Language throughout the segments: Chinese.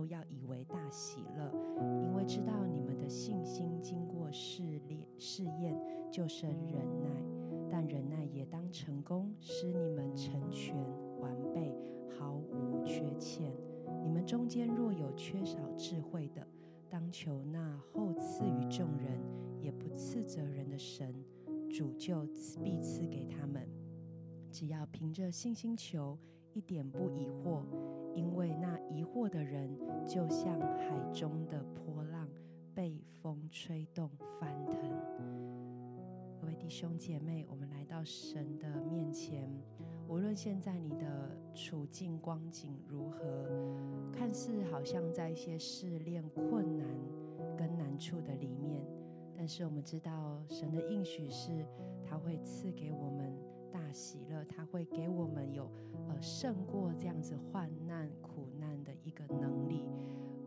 都要以为大喜乐，因为知道你们的信心经过试炼试验，就生忍耐。但忍耐也当成功，使你们成全完备，毫无缺欠。你们中间若有缺少智慧的，当求那后赐予众人，也不斥责人的神，主就必赐给他们。只要凭着信心求，一点不疑惑，因为那疑惑的人，就像海中的波浪，被风吹动翻腾。各位弟兄姐妹，我们来到神的面前，无论现在你的处境光景如何，看似好像在一些试炼、困难跟难处的里面，但是我们知道神的应许是，他会赐给我们大喜乐，他会给我们有。呃，胜过这样子患难苦难的一个能力。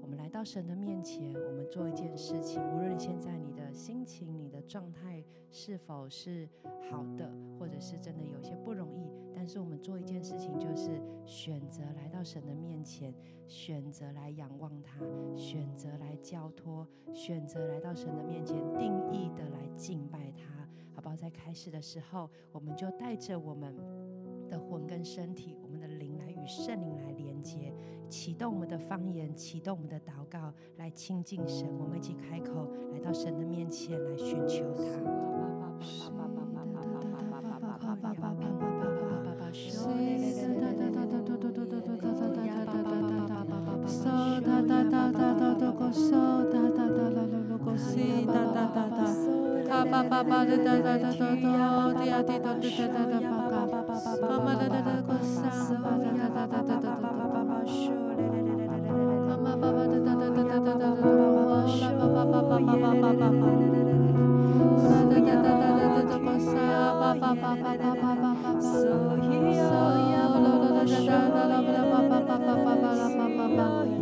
我们来到神的面前，我们做一件事情，无论现在你的心情、你的状态是否是好的，或者是真的有些不容易，但是我们做一件事情，就是选择来到神的面前，选择来仰望他，选择来交托，选择来到神的面前，定义的来敬拜他，好不好？在开始的时候，我们就带着我们。的魂跟身体，我们的灵来与圣灵来连接，启动我们的方言，启动我们的祷告，来亲近神。我们一起开口，来到神的面前来寻求他。跨入未知，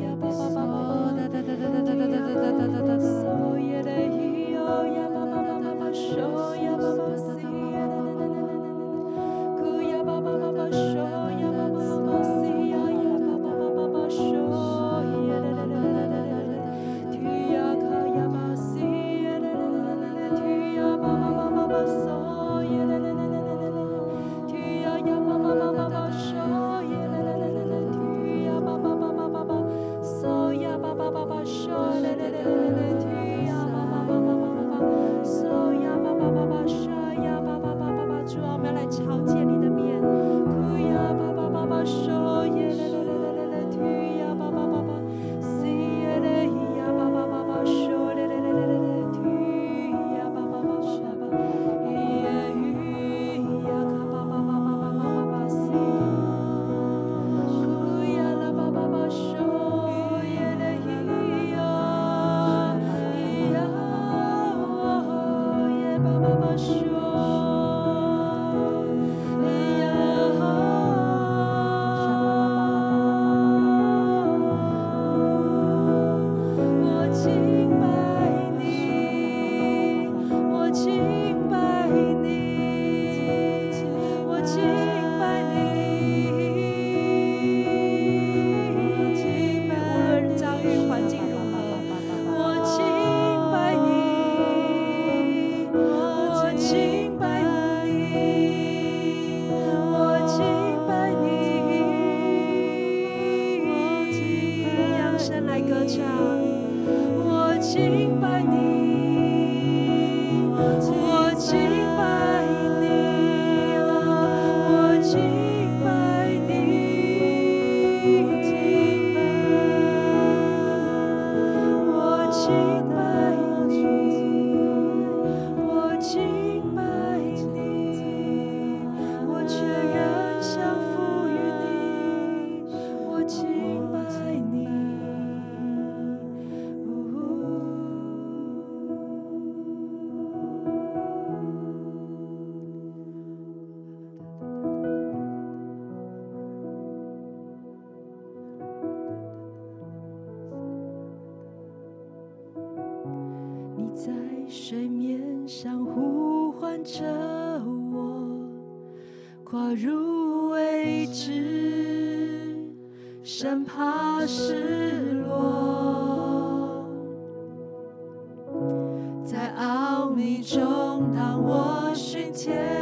我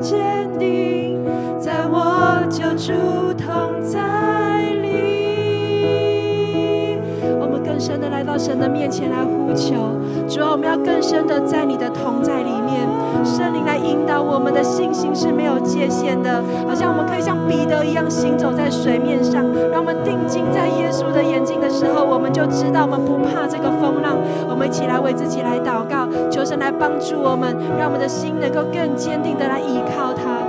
坚定，在我救主同在里。我们更深的来到神的面前来呼求，主要我们要更深的在你的同在里面，圣灵来引导我们的信心是没有界限的，好像我们可以像彼得一样行走在水面上。让我们定睛在耶稣的眼睛的时候，我们就知道我们不怕这个风浪。我们一起来为自己来祷告。求神来帮助我们，让我们的心能够更坚定的来依靠祂。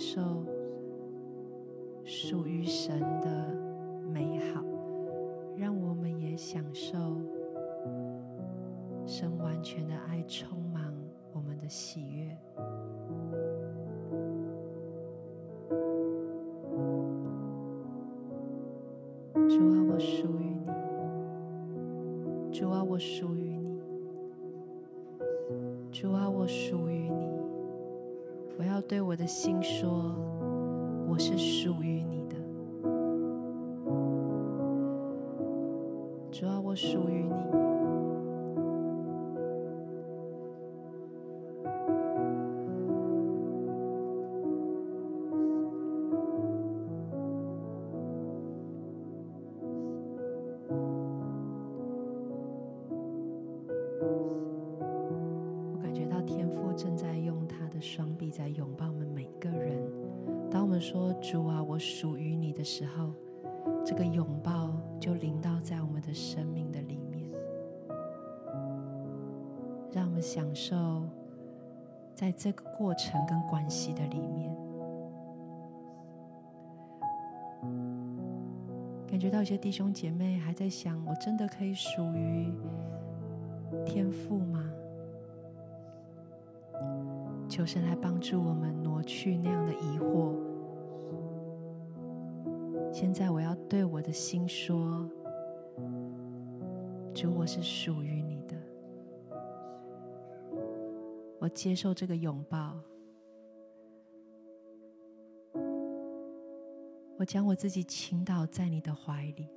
受。心说，我是属于你的。主啊，我属于你。我感觉到天父正在用他的双臂在拥抱。说“主啊，我属于你”的时候，这个拥抱就临到在我们的生命的里面，让我们享受在这个过程跟关系的里面，感觉到有些弟兄姐妹还在想：我真的可以属于天父吗？求神来帮助我们挪去那样的疑惑。现在我要对我的心说：主，我是属于你的。我接受这个拥抱。我将我自己倾倒在你的怀里。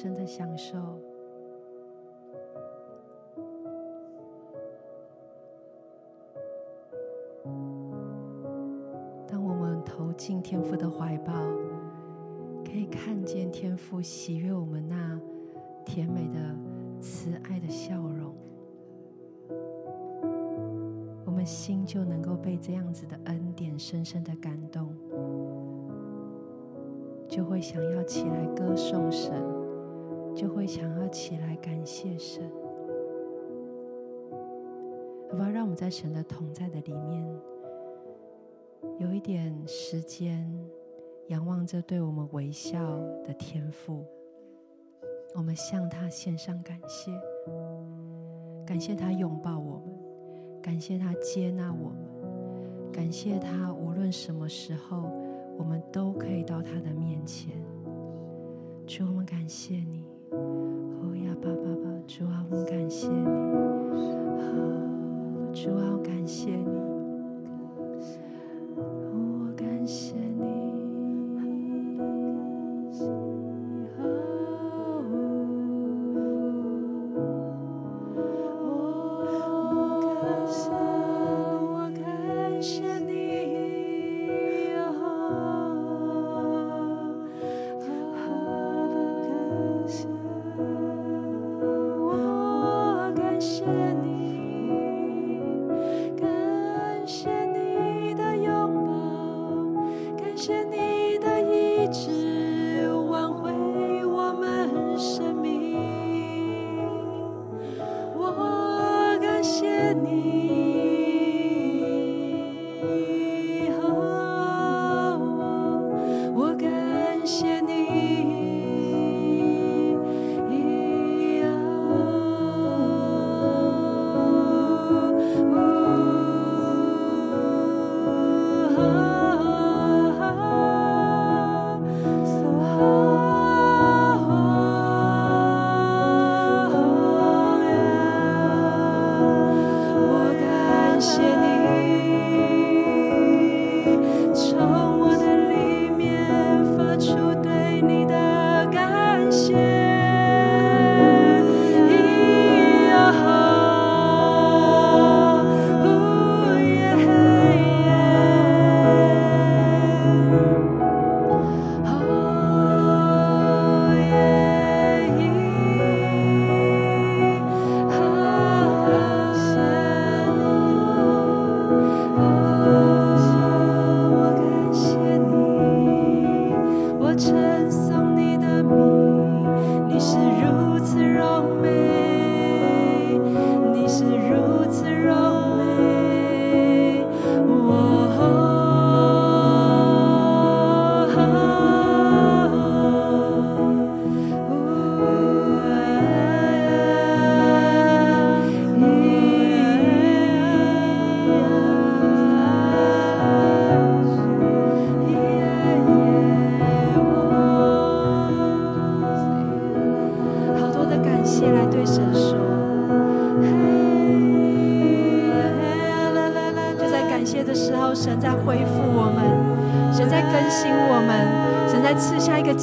深的享受。当我们投进天父的怀抱，可以看见天父喜悦我们那甜美的慈爱的笑容，我们心就能够被这样子的恩典深深的感动。就会想要起来歌颂神，就会想要起来感谢神。好不好？让我们在神的同在的里面，有一点时间，仰望着对我们微笑的天父，我们向他献上感谢，感谢他拥抱我们，感谢他接纳我们，感谢他无论什么时候。我们都可以到他的面前，主，我们感谢你，感谢你，主啊，感谢你。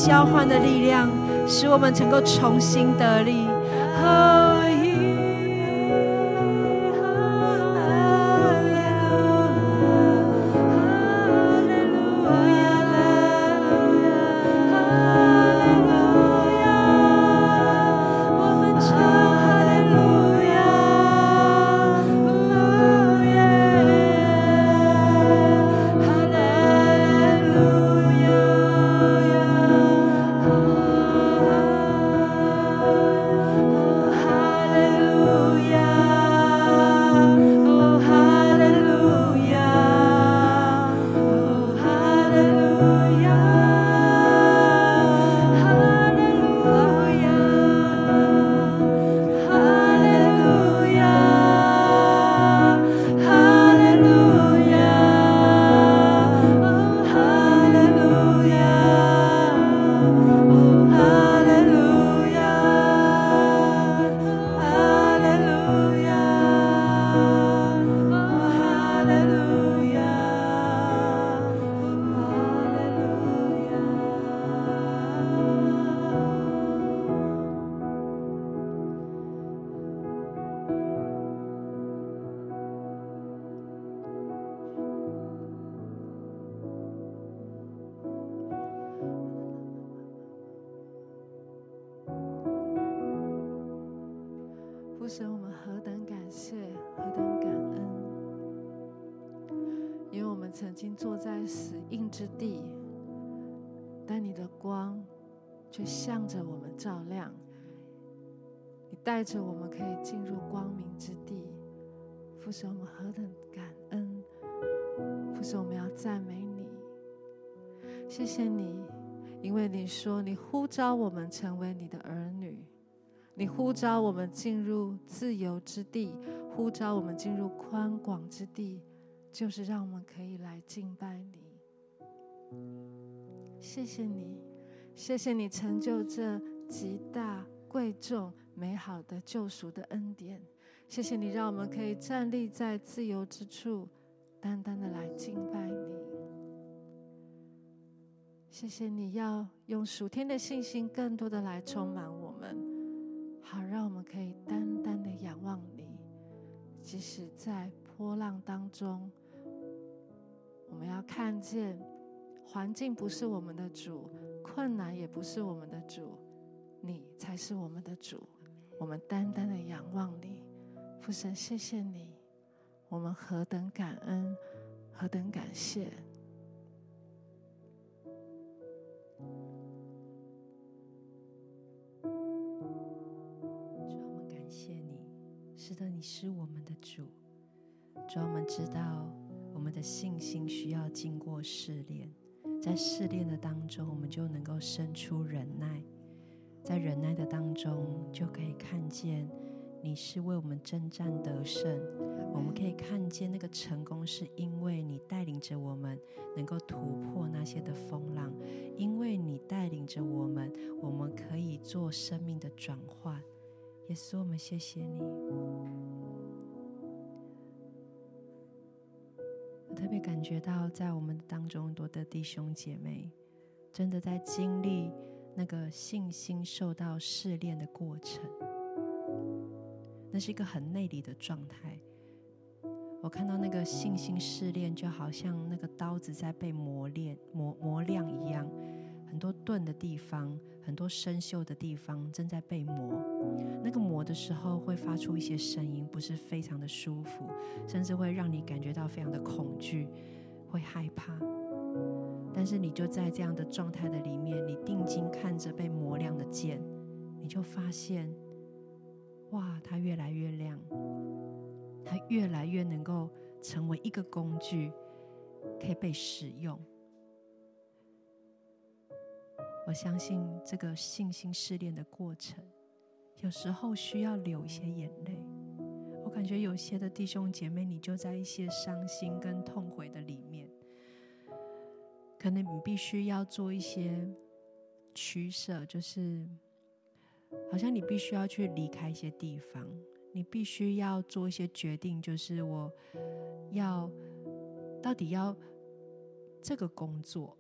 交换的力量，使。我们能够重新得力。呼召我们成为你的儿女。你呼召我们进入自由之地，呼召我们进入宽广之地，就是让我们可以来敬拜你。谢谢你，谢谢你成就这极大贵重美好的救赎的恩典。谢谢你，让我们可以站立在自由之处，单单的来敬拜你。谢谢你要用属天的信心，更多的来充满我们。好，让我们可以单单的仰望你，即使在波浪当中，我们要看见环境不是我们的主，困难也不是我们的主，你才是我们的主。我们单单的仰望你，父神，谢谢你，我们何等感恩，何等感谢。是的，你是我们的主。主，我们知道我们的信心需要经过试炼，在试炼的当中，我们就能够生出忍耐，在忍耐的当中，就可以看见你是为我们征战得胜。我们可以看见那个成功，是因为你带领着我们能够突破那些的风浪，因为你带领着我们，我们可以做生命的转换。耶稣，我们谢谢你。我特别感觉到，在我们当中多的弟兄姐妹，真的在经历那个信心受到试炼的过程。那是一个很内里的状态。我看到那个信心试炼，就好像那个刀子在被磨练、磨磨亮一样。很多钝的地方，很多生锈的地方正在被磨。那个磨的时候会发出一些声音，不是非常的舒服，甚至会让你感觉到非常的恐惧，会害怕。但是你就在这样的状态的里面，你定睛看着被磨亮的剑，你就发现，哇，它越来越亮，它越来越能够成为一个工具，可以被使用。我相信这个信心试炼的过程，有时候需要流一些眼泪。我感觉有些的弟兄姐妹，你就在一些伤心跟痛悔的里面，可能你必须要做一些取舍，就是好像你必须要去离开一些地方，你必须要做一些决定，就是我要到底要这个工作。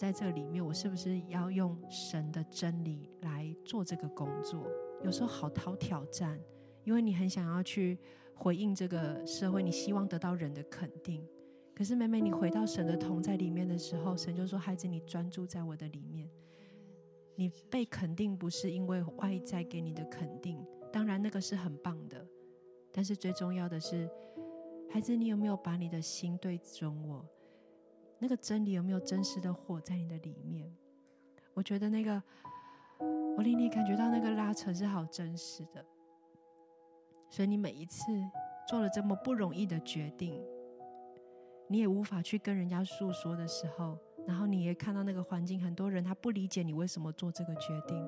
在这里面，我是不是要用神的真理来做这个工作？有时候好讨挑战，因为你很想要去回应这个社会，你希望得到人的肯定。可是每每你回到神的同在里面的时候，神就说：“孩子，你专注在我的里面。你被肯定不是因为外在给你的肯定，当然那个是很棒的。但是最重要的是，孩子，你有没有把你的心对准我？”那个真理有没有真实的活在你的里面？我觉得那个，我令你感觉到那个拉扯是好真实的。所以你每一次做了这么不容易的决定，你也无法去跟人家诉说的时候，然后你也看到那个环境，很多人他不理解你为什么做这个决定，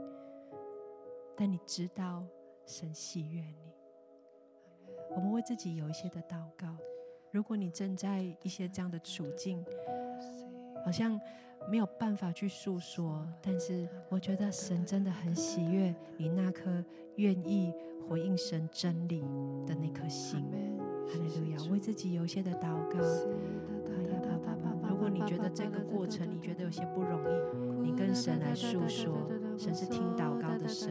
但你知道神喜悦你。我们为自己有一些的祷告，如果你正在一些这样的处境。好像没有办法去诉说，但是我觉得神真的很喜悦你那颗愿意回应神真理的那颗心。哈利路亚！为自己有一些的祷告。如果你觉得这个过程你觉得有些不容易，你跟神来诉说，神是听祷告的神。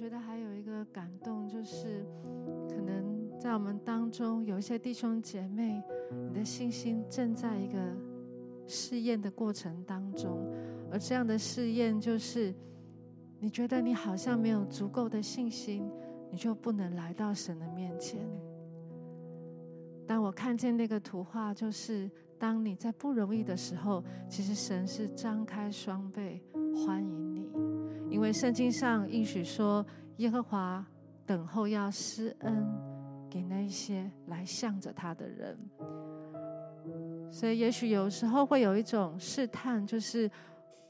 觉得还有一个感动，就是可能在我们当中有一些弟兄姐妹，你的信心正在一个试验的过程当中，而这样的试验就是，你觉得你好像没有足够的信心，你就不能来到神的面前。当我看见那个图画，就是当你在不容易的时候，其实神是张开双臂欢迎。因为圣经上应许说，耶和华等候要施恩给那些来向着他的人。所以，也许有时候会有一种试探，就是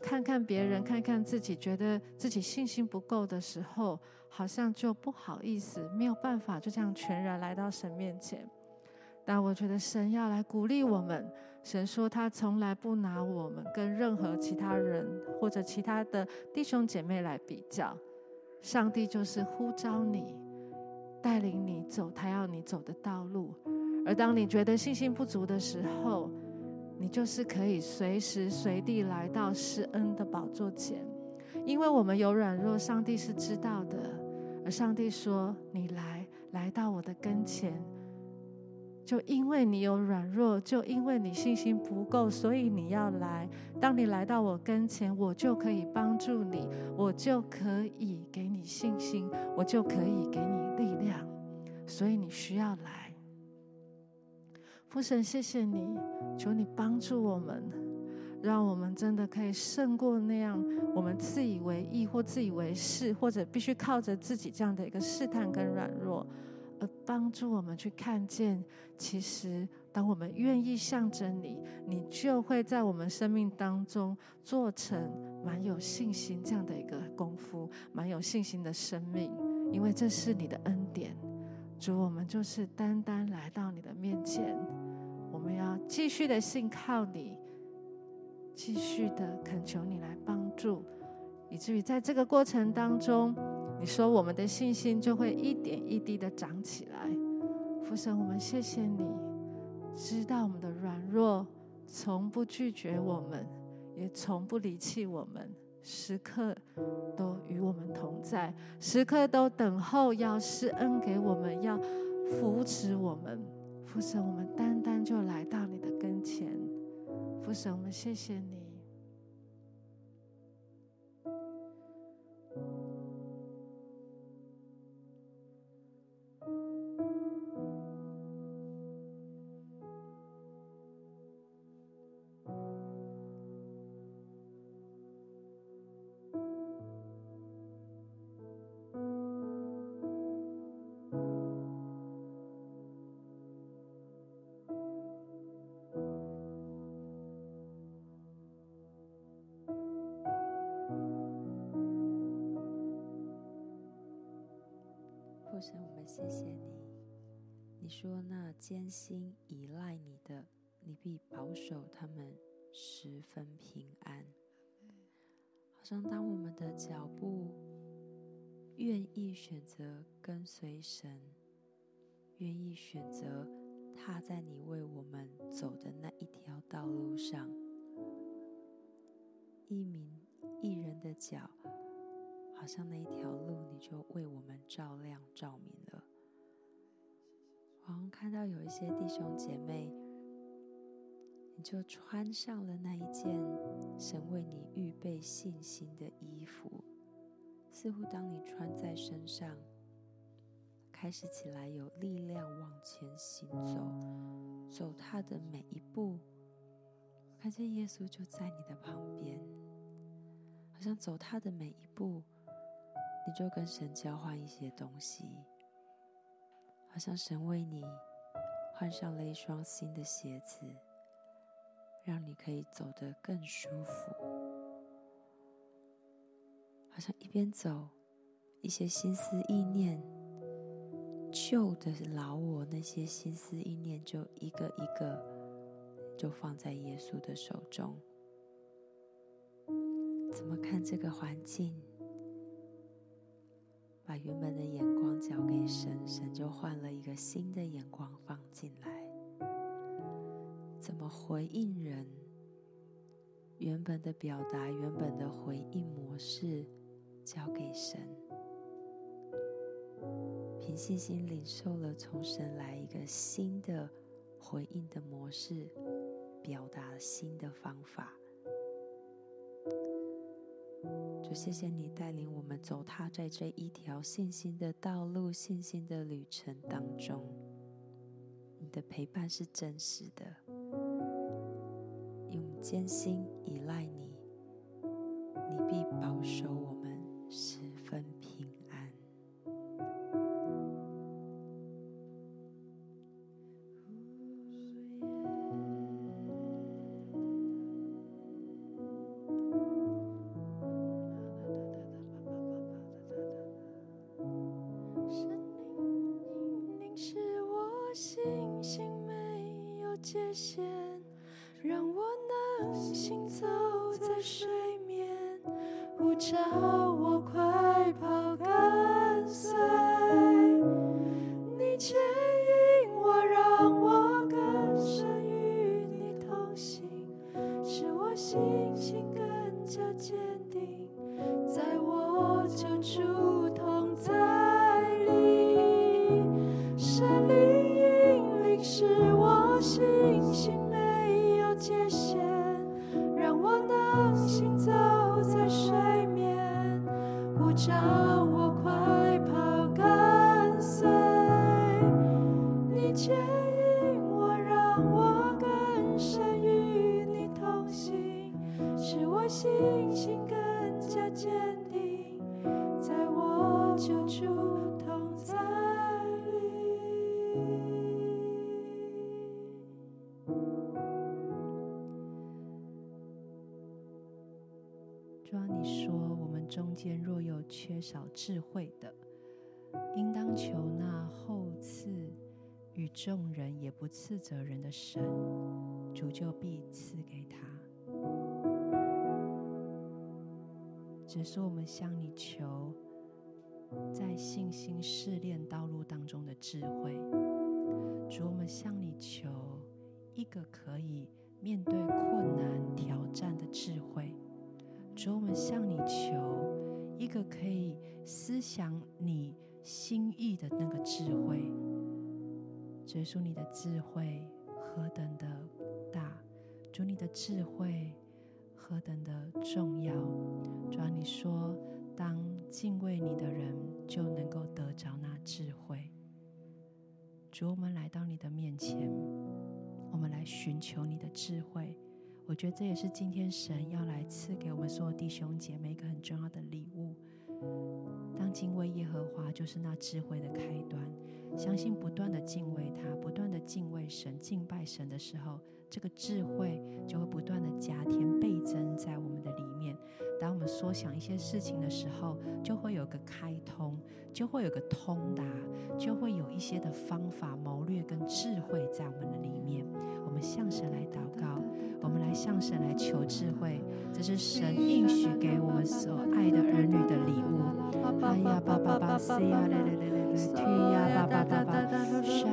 看看别人，看看自己，觉得自己信心不够的时候，好像就不好意思，没有办法就这样全然来到神面前。但我觉得神要来鼓励我们。神说他从来不拿我们跟任何其他人或者其他的弟兄姐妹来比较。上帝就是呼召你，带领你走他要你走的道路。而当你觉得信心不足的时候，你就是可以随时随地来到施恩的宝座前，因为我们有软弱，上帝是知道的。而上帝说：“你来，来到我的跟前。”就因为你有软弱，就因为你信心不够，所以你要来。当你来到我跟前，我就可以帮助你，我就可以给你信心，我就可以给你力量。所以你需要来。父神，谢谢你，求你帮助我们，让我们真的可以胜过那样我们自以为意或自以为是，或者必须靠着自己这样的一个试探跟软弱。而帮助我们去看见，其实当我们愿意向着你，你就会在我们生命当中做成蛮有信心这样的一个功夫，蛮有信心的生命，因为这是你的恩典。主，我们就是单单来到你的面前，我们要继续的信靠你，继续的恳求你来帮助，以至于在这个过程当中。你说我们的信心就会一点一滴的长起来，父神，我们谢谢你，知道我们的软弱，从不拒绝我们，也从不离弃我们，时刻都与我们同在，时刻都等候要施恩给我们，要扶持我们。父神，我们单单就来到你的跟前，父神，我们谢谢你。神，我们谢谢你。你说那艰辛依赖你的，你必保守他们十分平安。好像当我们的脚步愿意选择跟随神，愿意选择踏在你为我们走的那一条道路上，一名一人的脚，好像那一条路，你就为我们照亮、照明了。我看到有一些弟兄姐妹，你就穿上了那一件神为你预备信心的衣服，似乎当你穿在身上，开始起来有力量往前行走，走他的每一步。看见耶稣就在你的旁边，好像走他的每一步，你就跟神交换一些东西，好像神为你换上了一双新的鞋子，让你可以走得更舒服。好像一边走，一些心思意念，旧的老我那些心思意念就一个一个。就放在耶稣的手中。怎么看这个环境？把原本的眼光交给神，神就换了一个新的眼光放进来。怎么回应人？原本的表达，原本的回应模式，交给神。凭信心领受了从神来一个新的回应的模式。表达新的方法，就谢谢你带领我们走踏在这一条信心的道路、信心的旅程当中。你的陪伴是真实的，用艰辛依赖你，你必保守我们少智慧的，应当求那厚赐与众人也不斥责人的神，主就必赐给他。只是我们向你求，在信心试炼道路当中的智慧。主，我们向你求一个可以面对困难挑战的智慧。主，我们向你求一个可以思想你心意的那个智慧。主，说你的智慧何等的大，主，你的智慧何等的重要。主啊，你说，当敬畏你的人就能够得着那智慧。主，我们来到你的面前，我们来寻求你的智慧。我觉得这也是今天神要来赐给我们所有弟兄姐妹一个很重要的礼物。当敬畏耶和华就是那智慧的开端，相信不断的敬畏他，不断的敬畏神、敬拜神的时候，这个智慧就会不断的加添倍增在我们的里面。当我们说想一些事情的时候，就会有个开通，就会有个通达，就会有一些的方法、谋略跟智慧在我们的里面。我们向神来祷告。我们来向神来求智慧，这是神应许给我们所爱的儿女的礼物。哎呀，爸爸爸，西呀嘞嘞嘞嘞嘞，推呀，爸爸爸爸，沙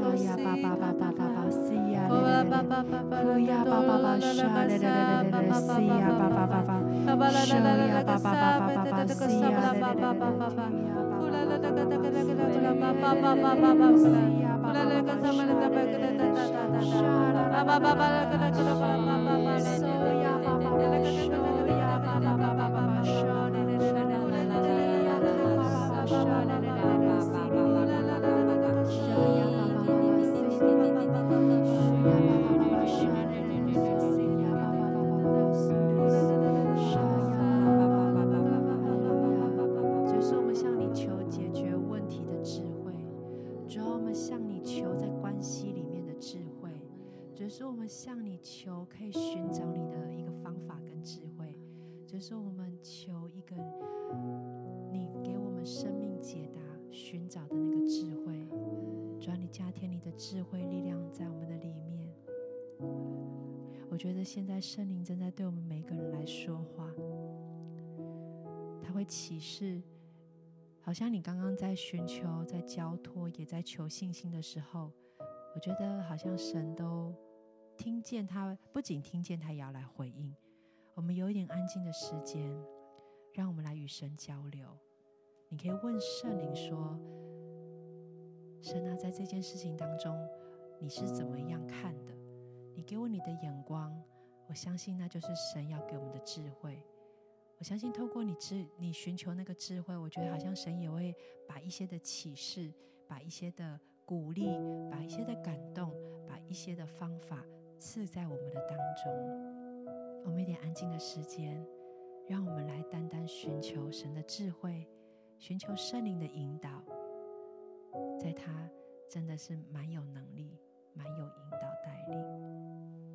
呀，求可以寻找你的一个方法跟智慧，就是我们求一个你给我们生命解答、寻找的那个智慧，主要你加添你的智慧力量在我们的里面。我觉得现在圣灵正在对我们每一个人来说话，他会启示，好像你刚刚在寻求、在交托、也在求信心的时候，我觉得好像神都。听见他，不仅听见他，也要来回应。我们有一点安静的时间，让我们来与神交流。你可以问圣灵说：“神啊，在这件事情当中，你是怎么样看的？”你给我你的眼光，我相信那就是神要给我们的智慧。我相信透过你智，你寻求那个智慧，我觉得好像神也会把一些的启示，把一些的鼓励，把一些的感动，把一些的方法赐在我们的当中。我们一点安静的时间，让我们来单单寻求神的智慧，寻求圣灵的引导，在他真的是蛮有能力，蛮有引导带领。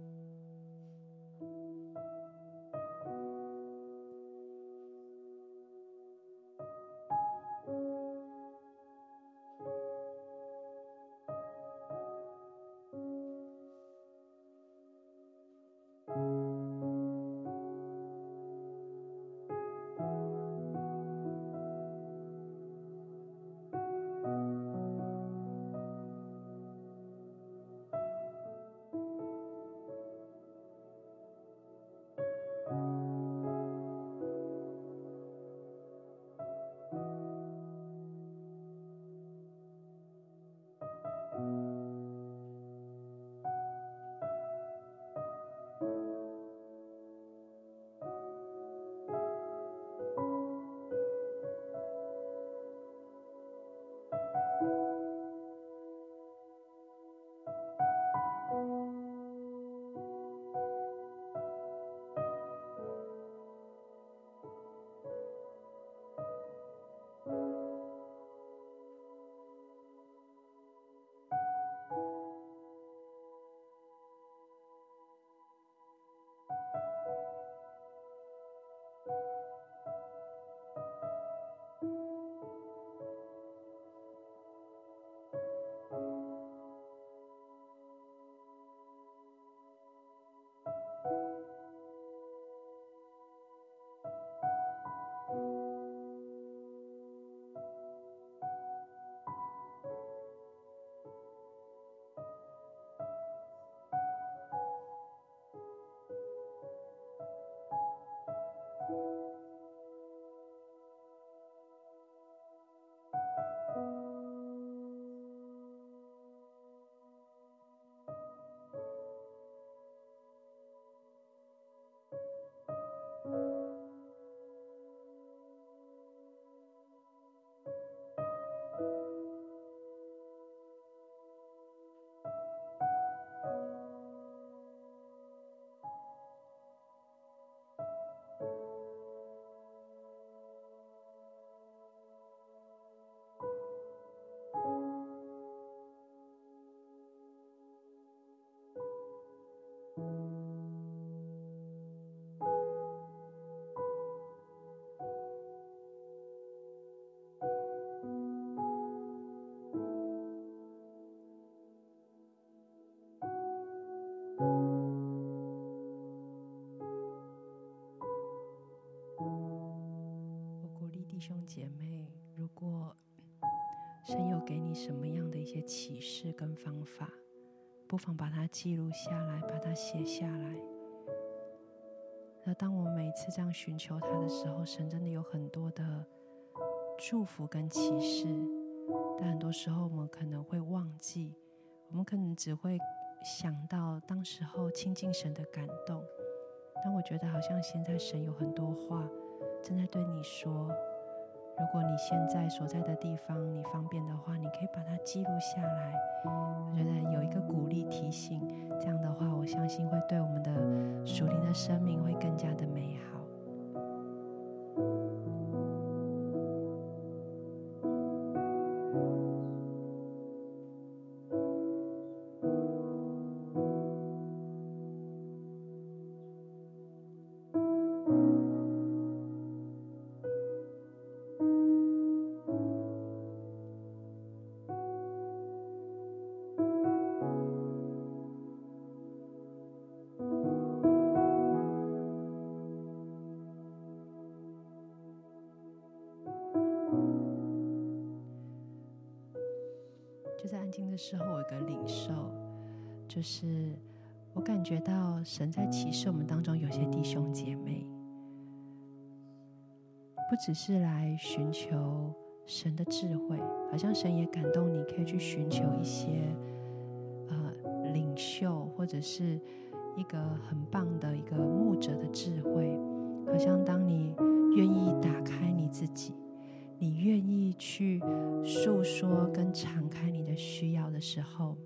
兄姐妹，如果神有给你什么样的一些启示跟方法，不妨把它记录下来，把它写下来。那当我每次这样寻求他的时候，神真的有很多的祝福跟启示，但很多时候我们可能会忘记，我们可能只会想到当时候亲近神的感动。但我觉得好像现在神有很多话正在对你说。如果你现在所在的地方你方便的话，你可以把它记录下来。我觉得有一个鼓励提醒，这样的话，我相信会对我们的属灵的生命会更加的美好。是我感觉到神在启示我们当中有些弟兄姐妹，不只是来寻求神的智慧，好像神也感动你，可以去寻求一些呃领袖或者是一个很棒的一个牧者的智慧，好像当你愿意打开你自己。你愿意去诉说跟敞开你的需要的时候，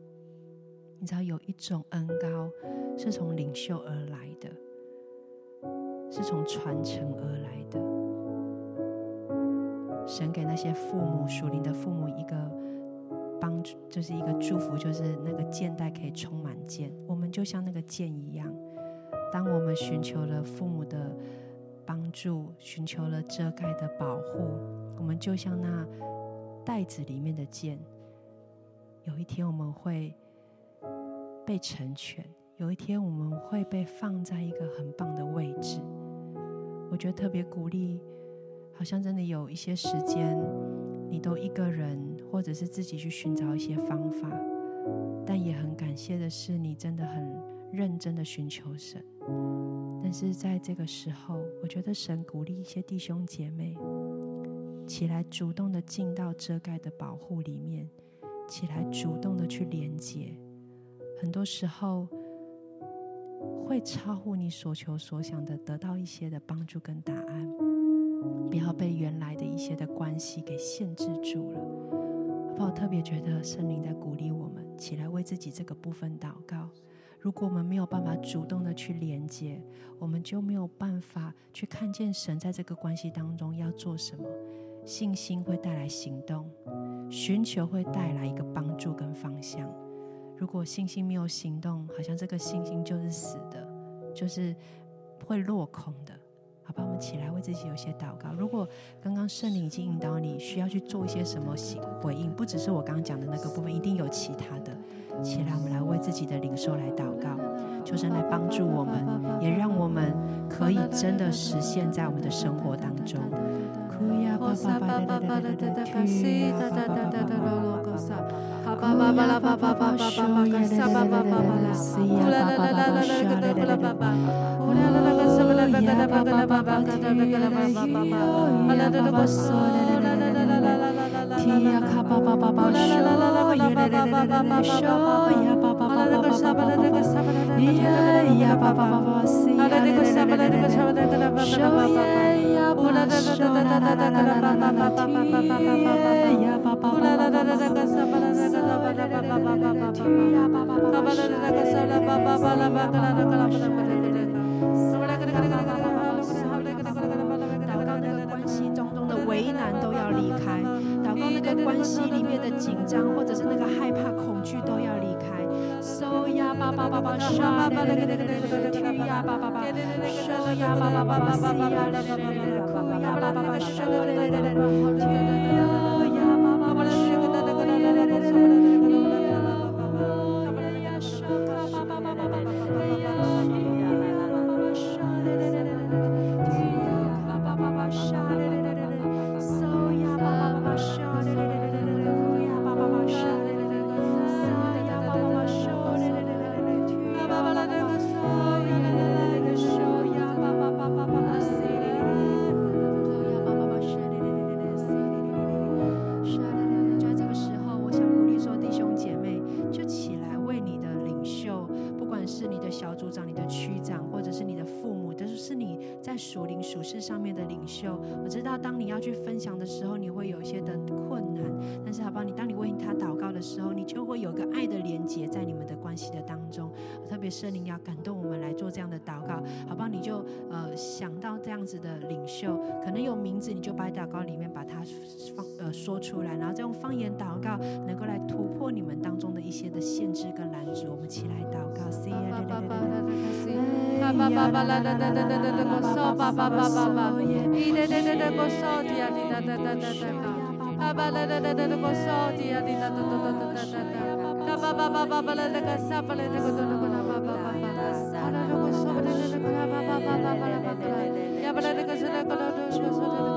你知道有一种恩膏是从领袖而来的，是从传承而来的。神给那些父母属灵的父母一个帮助，就是一个祝福，就是那个箭袋可以充满箭。我们就像那个箭一样，当我们寻求了父母的帮助，寻求了遮盖的保护。我们就像那袋子里面的箭，有一天我们会被成全，有一天我们会被放在一个很棒的位置。我觉得特别鼓励，好像真的有一些时间，你都一个人，或者是自己去寻找一些方法，但也很感谢的是，你真的很认真的寻求神。但是在这个时候，我觉得神鼓励一些弟兄姐妹。起来，主动的进到遮盖的保护里面；起来，主动的去连接。很多时候会超乎你所求所想的，得到一些的帮助跟答案。不要被原来的一些的关系给限制住了。好不好？特别觉得圣灵在鼓励我们，起来为自己这个部分祷告。如果我们没有办法主动的去连接，我们就没有办法去看见神在这个关系当中要做什么。信心会带来行动，寻求会带来一个帮助跟方向。如果信心没有行动，好像这个信心就是死的，就是会落空的。好吧，我们起来为自己有些祷告。如果刚刚圣灵已经引导你，需要去做一些什么行回应，不只是我刚刚讲的那个部分，一定有其他的。起来，我们来为自己的灵受来祷告，求神来帮助我们，也让我们可以真的实现在我们的生活当中。Show 为难都要离开，祷告那个关系里面的紧张，或者是那个害怕、恐惧都要离开。ba la ba ba ba ba ba i so ba ba ba ba ba ba ba ba ba ba ba ba ba ba ya ba de da ga do do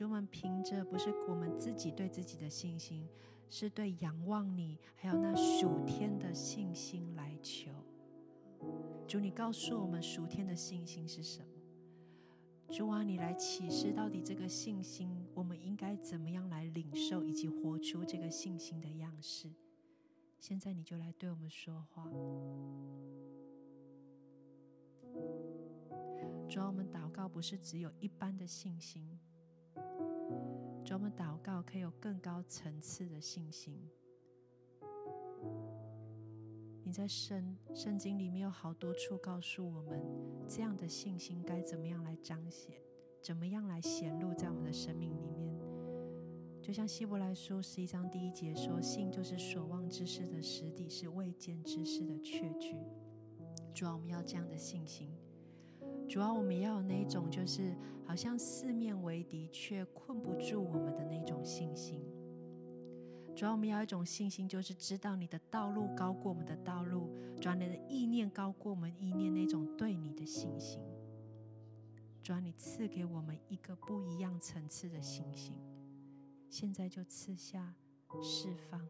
主，我们凭着不是我们自己对自己的信心，是对仰望你还有那属天的信心来求。主，你告诉我们属天的信心是什么？主啊，你来启示到底这个信心，我们应该怎么样来领受以及活出这个信心的样式？现在你就来对我们说话，主啊，我们祷告不是只有一般的信心，主，我们祷告可以有更高层次的信心。你在圣圣经里面有好多处告诉我们，这样的信心该怎么样来彰显，怎么样来显露在我们的生命里面。就像希伯来书十一章第一节说：“信就是所望之事的实底，是未见之事的确据。”主啊，我们要这样的信心。主要，我们要有那种就是好像四面为敌却困不住我们的那种信心。主要，我们要一种信心，就是知道你的道路高过我们的道路，主啊，你的意念高过我们意念，那种对你的信心。主要，你赐给我们一个不一样层次的信心。现在就赐下释放，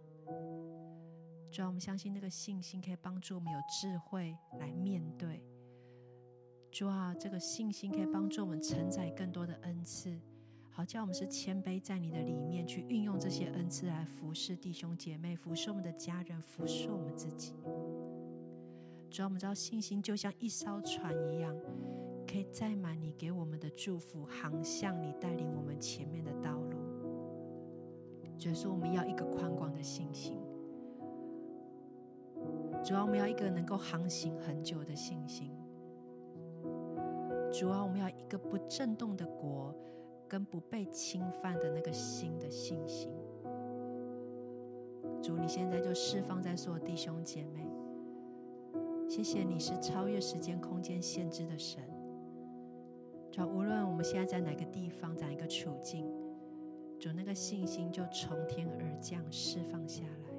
主要，我们相信那个信心可以帮助我们有智慧来面对。主啊，这个信心可以帮助我们承载更多的恩赐，好叫我们是谦卑在你的里面去运用这些恩赐来服侍弟兄姐妹，服侍我们的家人，服侍我们自己。主啊，我们知道信心就像一艘船一样，可以载满你给我们的祝福，航向你带领我们前面的道路。所以说，我们要一个宽广的信心。主啊，我们要一个能够航行很久的信心。主啊，我们要一个不震动的国，跟不被侵犯的那个新的信心。主，你现在就释放在所有弟兄姐妹。谢谢你是超越时间空间限制的神。主，无论我们现在在哪个地方，在哪一个处境，主那个信心就从天而降，释放下来。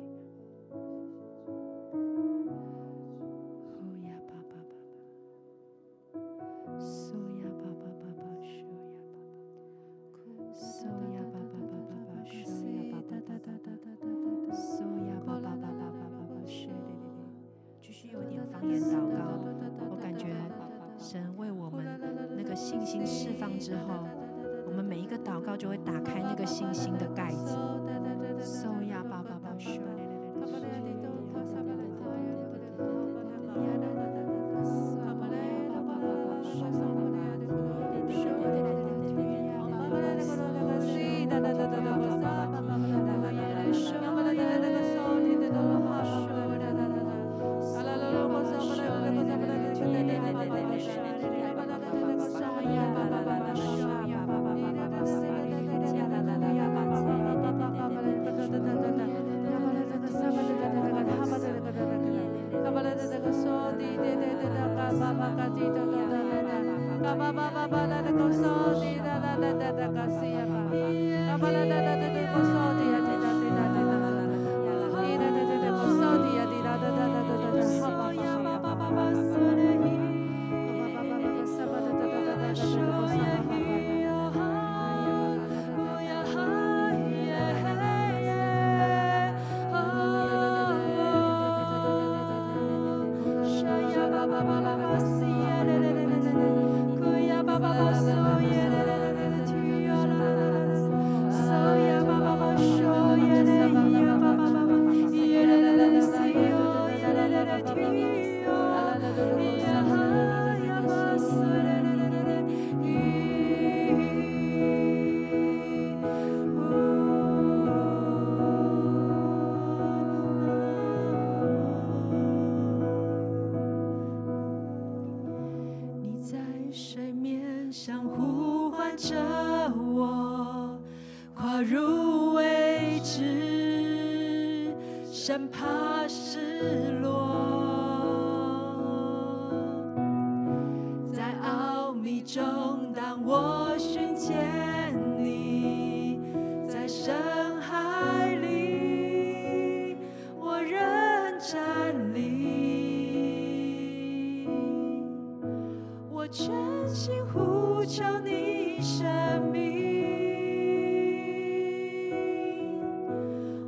真心呼求你生命，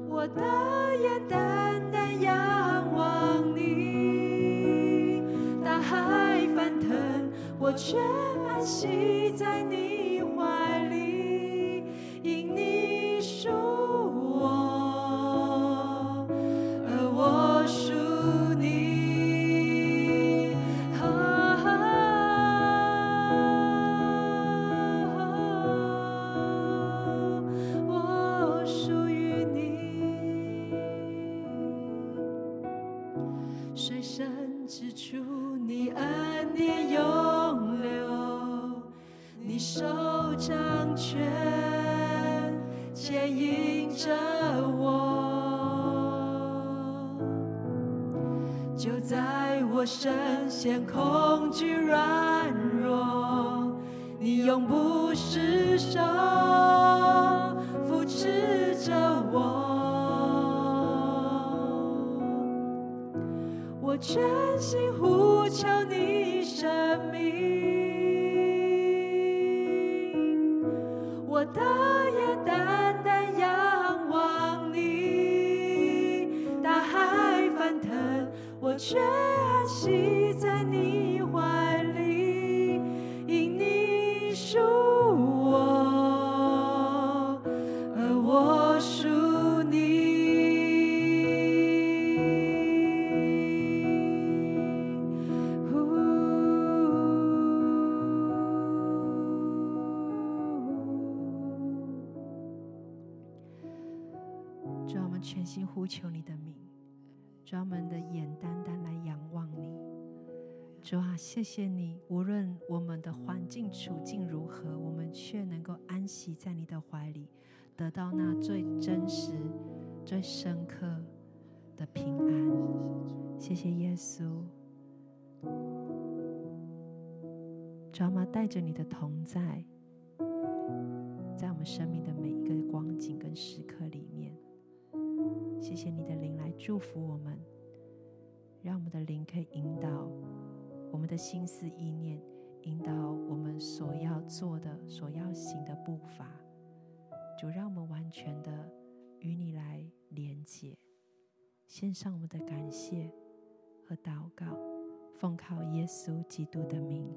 我的眼淡淡仰望你，大海翻腾，我却安息在你怀里。全心呼求你的名，专门的眼单单来仰望你。主啊，谢谢你，无论我们的环境处境如何，我们却能够安息在你的怀里，得到那最真实、最深刻的平安。谢谢耶稣。主啊，带着你的同在，在我们生命的每一个光景跟时刻里面。谢谢你的灵来祝福我们，让我们的灵可以引导我们的心思意念，引导我们所要做的、所要行的步伐。主，让我们完全的与你来连结，献上我们的感谢和祷告，奉靠耶稣基督的名。